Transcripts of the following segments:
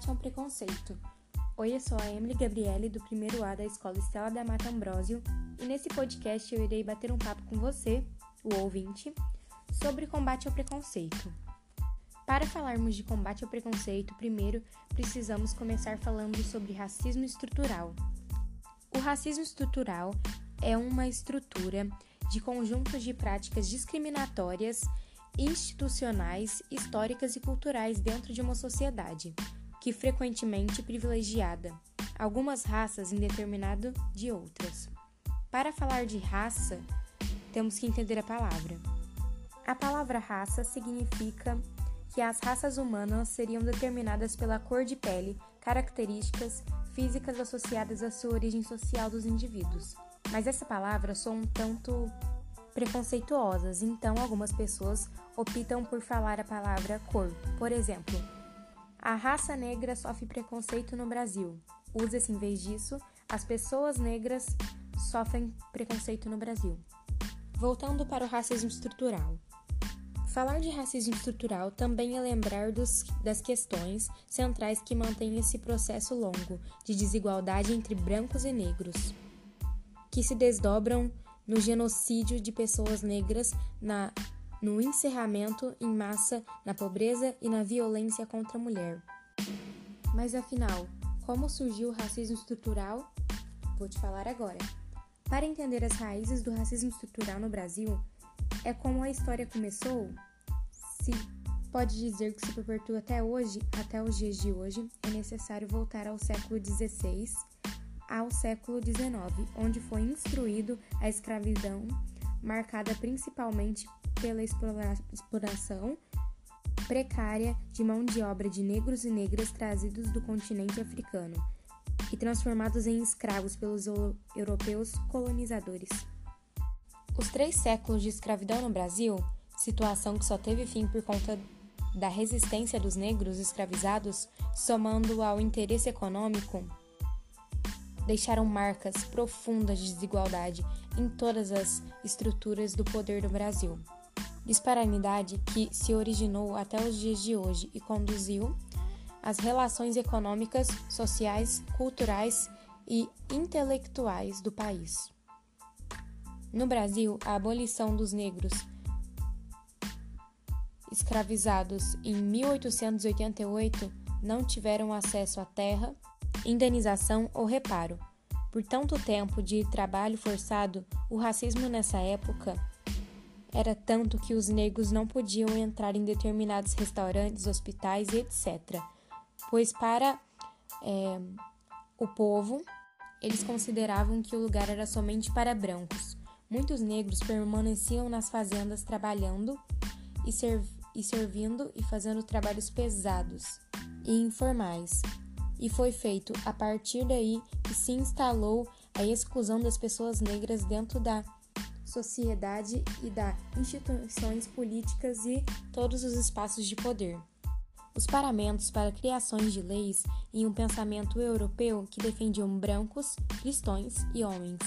combate ao preconceito. Oi, eu sou a Emily Gabriele, do primeiro A da Escola Estela da Mata Ambrósio, e nesse podcast eu irei bater um papo com você, o ouvinte, sobre combate ao preconceito. Para falarmos de combate ao preconceito, primeiro precisamos começar falando sobre racismo estrutural. O racismo estrutural é uma estrutura de conjuntos de práticas discriminatórias institucionais, históricas e culturais dentro de uma sociedade, que frequentemente privilegiada algumas raças em determinado de outras. Para falar de raça, temos que entender a palavra. A palavra raça significa que as raças humanas seriam determinadas pela cor de pele, características físicas associadas à sua origem social dos indivíduos. Mas essa palavra soa um tanto preconceituosas, então algumas pessoas optam por falar a palavra cor. Por exemplo, a raça negra sofre preconceito no Brasil. Usa-se em vez disso, as pessoas negras sofrem preconceito no Brasil. Voltando para o racismo estrutural. Falar de racismo estrutural também é lembrar dos, das questões centrais que mantêm esse processo longo de desigualdade entre brancos e negros, que se desdobram no genocídio de pessoas negras, na, no encerramento em massa, na pobreza e na violência contra a mulher. Mas afinal, como surgiu o racismo estrutural? Vou te falar agora. Para entender as raízes do racismo estrutural no Brasil, é como a história começou? Se pode dizer que se perpetua até hoje, até os dias de hoje, é necessário voltar ao século XVI ao século XIX, onde foi instruído a escravidão, marcada principalmente pela exploração precária de mão de obra de negros e negras trazidos do continente africano e transformados em escravos pelos europeus colonizadores. Os três séculos de escravidão no Brasil, situação que só teve fim por conta da resistência dos negros escravizados, somando ao interesse econômico deixaram marcas profundas de desigualdade em todas as estruturas do poder do Brasil. Disparidade que se originou até os dias de hoje e conduziu às relações econômicas, sociais, culturais e intelectuais do país. No Brasil, a abolição dos negros escravizados em 1888 não tiveram acesso à terra, indenização ou reparo. Por tanto tempo de trabalho forçado, o racismo nessa época era tanto que os negros não podiam entrar em determinados restaurantes, hospitais e etc. Pois para é, o povo, eles consideravam que o lugar era somente para brancos. Muitos negros permaneciam nas fazendas trabalhando e, serv e servindo e fazendo trabalhos pesados e informais e foi feito a partir daí que se instalou a exclusão das pessoas negras dentro da sociedade e das instituições políticas e todos os espaços de poder. Os paramentos para criações de leis em um pensamento europeu que defendiam brancos, cristãos e homens.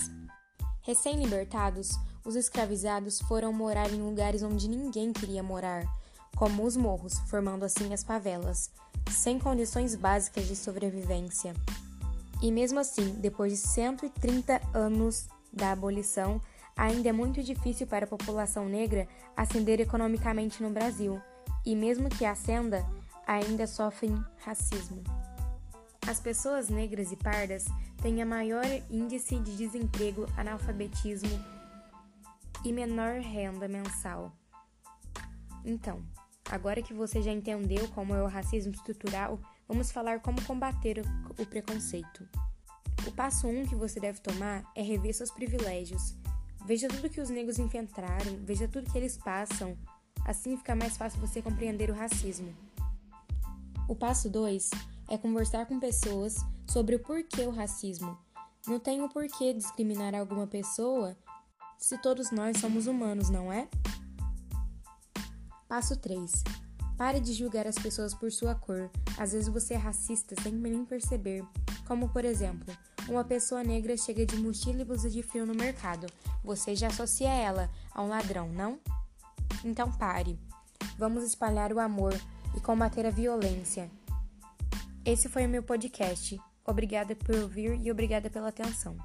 Recém-libertados, os escravizados foram morar em lugares onde ninguém queria morar, como os morros, formando assim as favelas, sem condições básicas de sobrevivência. E mesmo assim, depois de 130 anos da abolição, ainda é muito difícil para a população negra ascender economicamente no Brasil, e mesmo que ascenda, ainda sofrem racismo. As pessoas negras e pardas têm a maior índice de desemprego, analfabetismo e menor renda mensal. Então, Agora que você já entendeu como é o racismo estrutural, vamos falar como combater o preconceito. O passo 1 um que você deve tomar é rever seus privilégios. Veja tudo que os negros enfrentaram, veja tudo que eles passam. Assim fica mais fácil você compreender o racismo. O passo 2 é conversar com pessoas sobre o porquê o racismo. Não tem o porquê discriminar alguma pessoa se todos nós somos humanos, não é? Passo 3. Pare de julgar as pessoas por sua cor. Às vezes você é racista sem nem perceber. Como, por exemplo, uma pessoa negra chega de mochila e blusa de frio no mercado. Você já associa ela a um ladrão, não? Então pare. Vamos espalhar o amor e combater a violência. Esse foi o meu podcast. Obrigada por ouvir e obrigada pela atenção.